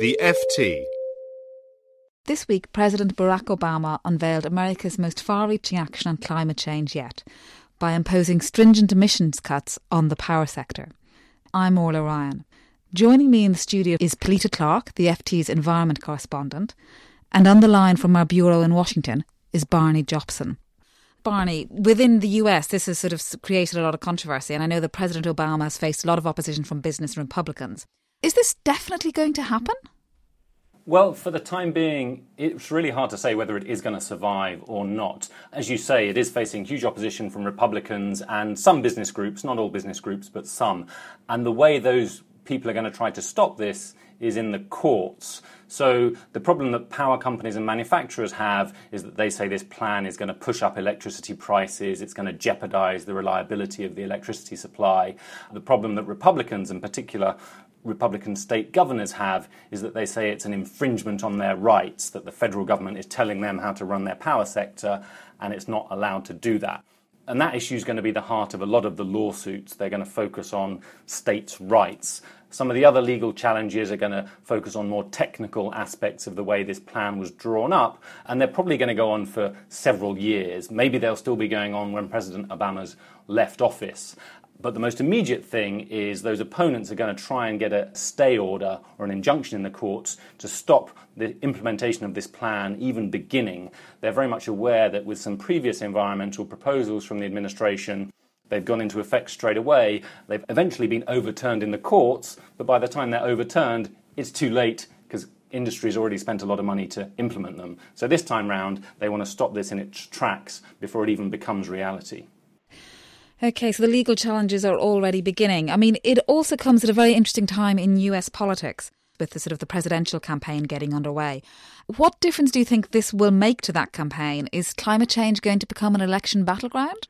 The FT. This week, President Barack Obama unveiled America's most far reaching action on climate change yet by imposing stringent emissions cuts on the power sector. I'm Orla Ryan. Joining me in the studio is Pilita Clark, the FT's environment correspondent, and on the line from our bureau in Washington is Barney Jopson. Barney, within the US, this has sort of created a lot of controversy, and I know that President Obama has faced a lot of opposition from business and Republicans. Is this definitely going to happen? Well, for the time being, it's really hard to say whether it is going to survive or not. As you say, it is facing huge opposition from Republicans and some business groups, not all business groups, but some. And the way those people are going to try to stop this is in the courts. So the problem that power companies and manufacturers have is that they say this plan is going to push up electricity prices, it's going to jeopardize the reliability of the electricity supply. The problem that Republicans in particular Republican state governors have is that they say it's an infringement on their rights, that the federal government is telling them how to run their power sector and it's not allowed to do that. And that issue is going to be the heart of a lot of the lawsuits. They're going to focus on states' rights. Some of the other legal challenges are going to focus on more technical aspects of the way this plan was drawn up, and they're probably going to go on for several years. Maybe they'll still be going on when President Obama's left office. But the most immediate thing is those opponents are going to try and get a stay order or an injunction in the courts to stop the implementation of this plan even beginning. They're very much aware that with some previous environmental proposals from the administration, they've gone into effect straight away. They've eventually been overturned in the courts, but by the time they're overturned, it's too late because industry's already spent a lot of money to implement them. So this time round, they want to stop this in its tracks before it even becomes reality. Okay, so the legal challenges are already beginning. I mean, it also comes at a very interesting time in US politics with the sort of the presidential campaign getting underway. What difference do you think this will make to that campaign? Is climate change going to become an election battleground?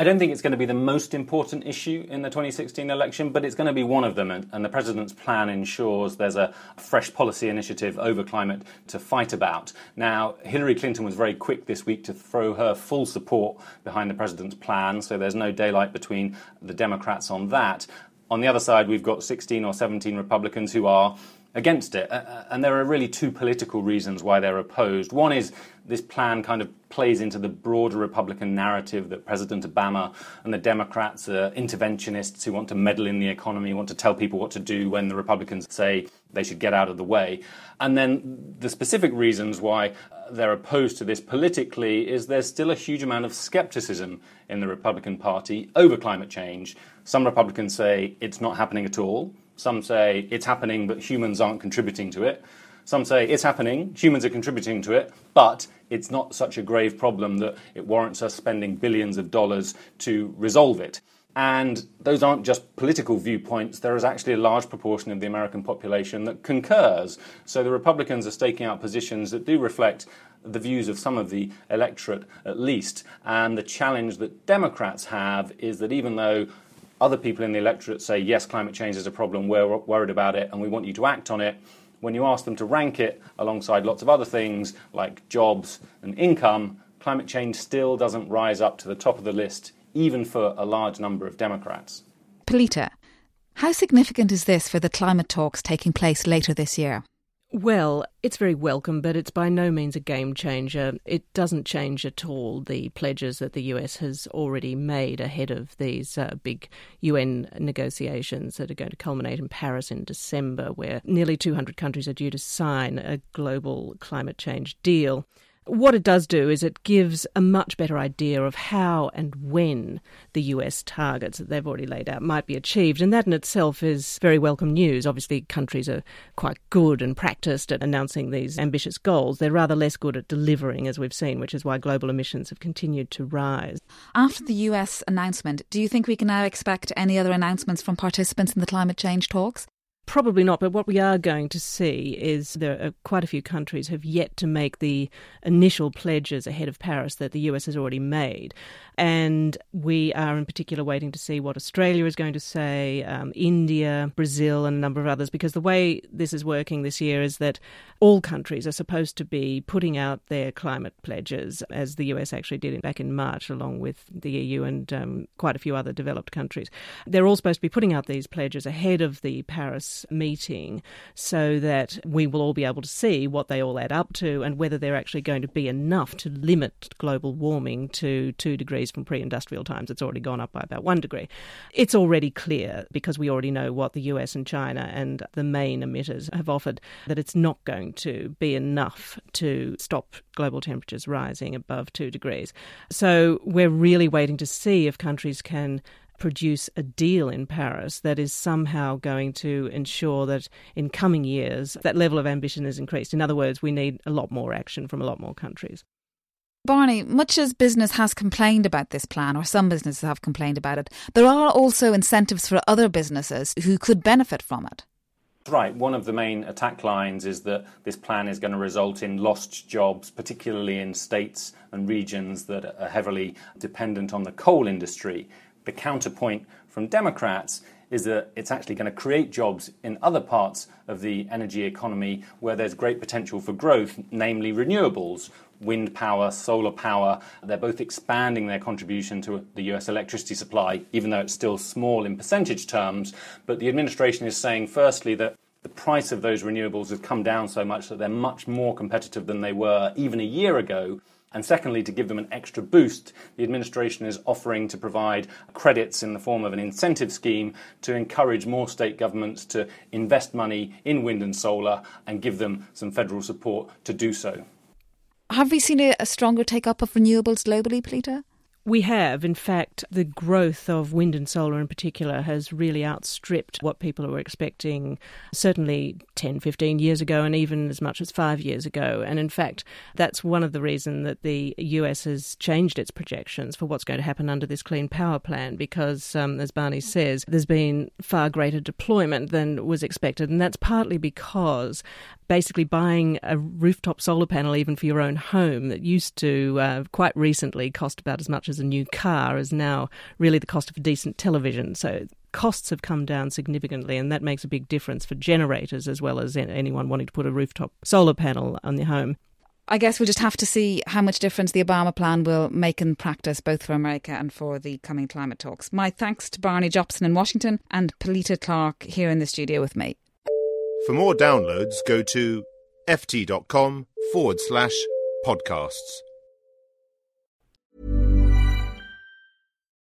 I don't think it's going to be the most important issue in the 2016 election, but it's going to be one of them. And, the president's plan ensures there's a fresh policy initiative over climate to fight about. Now, Hillary Clinton was very quick this week to throw her full support behind the president's plan, so there's no daylight between the Democrats on that. On the other side, we've got 16 or 17 Republicans who are against it. And there are really two political reasons why they're opposed. One is this plan kind of plays into the broader Republican narrative that President Obama and the Democrats are interventionists who want to meddle in the economy, want to tell people what to do when the Republicans say they should get out of the way. And then the specific reasons why they're opposed to this politically is there's still a huge amount of skepticism in the Republican Party over climate change. Some Republicans say it's not happening at all. Some say it's happening, but humans aren't contributing to it. Some say it's happening, humans are contributing to it, but it's not such a grave problem that it warrants us spending billions of dollars to resolve it. And those aren't just political viewpoints, there is actually a large proportion of the American population that concurs. So the Republicans are staking out positions that do reflect the views of some of the electorate at least. And the challenge that Democrats have is that even though other people in the electorate say, yes, climate change is a problem, we're worried about it, and we want you to act on it, when you ask them to rank it alongside lots of other things like jobs and income, climate change still doesn't rise up to the top of the list, even for a large number of Democrats. Pilita, how significant is this for the climate talks taking place later this year? Well, it's very welcome, but it's by no means a game changer. It doesn't change at all the pledges that the US has already made ahead of these uh, big UN negotiations that are going to culminate in Paris in December, where nearly 200 countries are due to sign a global climate change deal. What it does do is it gives a much better idea of how and when the US targets that they've already laid out might be achieved. And that in itself is very welcome news. Obviously, countries are quite good and practiced at announcing these ambitious goals. They're rather less good at delivering, as we've seen, which is why global emissions have continued to rise. After the US announcement, do you think we can now expect any other announcements from participants in the climate change talks? Probably not, but what we are going to see is there are quite a few countries have yet to make the initial pledges ahead of Paris that the US has already made. And we are in particular waiting to see what Australia is going to say, um, India, Brazil, and a number of others, because the way this is working this year is that all countries are supposed to be putting out their climate pledges, as the US actually did back in March, along with the EU and um, quite a few other developed countries. They're all supposed to be putting out these pledges ahead of the Paris meeting so that we will all be able to see what they all add up to and whether they're actually going to be enough to limit global warming to two degrees from pre industrial times. It's already gone up by about one degree. It's already clear because we already know what the US and China and the main emitters have offered that it's not going to be enough to stop global temperatures rising above two degrees. So we're really waiting to see if countries can produce a deal in Paris that is somehow going to ensure that in coming years that level of ambition is increased. In other words, we need a lot more action from a lot more countries. Barney, much as business has complained about this plan, or some businesses have complained about it, there are also incentives for other businesses who could benefit from it. Right. One of the main attack lines is that this plan is going to result in lost jobs, particularly in states and regions that are heavily dependent on the coal industry. The counterpoint from Democrats is that it's actually going to create jobs in other parts of the energy economy where there's great potential for growth, namely renewables, wind power, solar power. They're both expanding their contribution to the US electricity supply, even though it's still small in percentage terms. But the administration is saying, firstly, that the price of those renewables has come down so much that they're much more competitive than they were even a year ago. And secondly, to give them an extra boost, the administration is offering to provide credits in the form of an incentive scheme to encourage more state governments to invest money in wind and solar and give them some federal support to do so. Have we seen a, stronger take up of renewables globally, Pilita? We have. In fact, the growth of wind and solar in particular has really outstripped what people were expecting, certainly 10, 15 years ago, and even as much as five years ago. And in fact, that's one of the reasons that the US has changed its projections for what's going to happen under this Clean Power Plan, because, um, as Barney says, there's been far greater deployment than was expected. And that's partly because basically buying a rooftop solar panel, even for your own home, that used to uh, quite recently cost about as much as a new car, is now really the cost of a decent television. So costs have come down significantly, and that makes a big difference for generators as well as anyone wanting to put a rooftop solar panel on their home. I guess we'll just have to see how much difference the Obama plan will make in practice, both for America and for the coming climate talks. My thanks to Barney Jopson in Washington and Pilita Clark here in the studio with me. For more downloads, go to ft.com forward slash podcasts.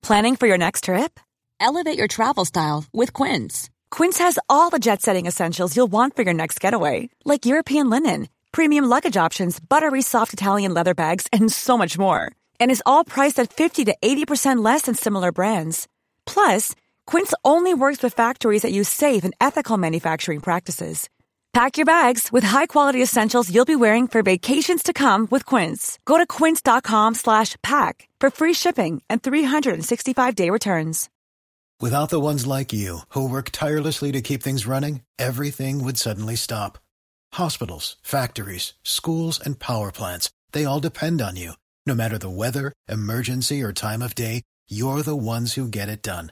Planning for your next trip? Elevate your travel style with Quince. Quince has all the jet setting essentials you'll want for your next getaway, like European linen, premium luggage options, buttery soft Italian leather bags, and so much more. And is all priced at 50 to 80% less than similar brands. Plus, Quince only works with factories that use safe and ethical manufacturing practices. Pack your bags with high-quality essentials you'll be wearing for vacations to come with Quince. Go to quince.com/pack for free shipping and 365-day returns. Without the ones like you who work tirelessly to keep things running, everything would suddenly stop. Hospitals, factories, schools, and power plants—they all depend on you. No matter the weather, emergency, or time of day, you're the ones who get it done.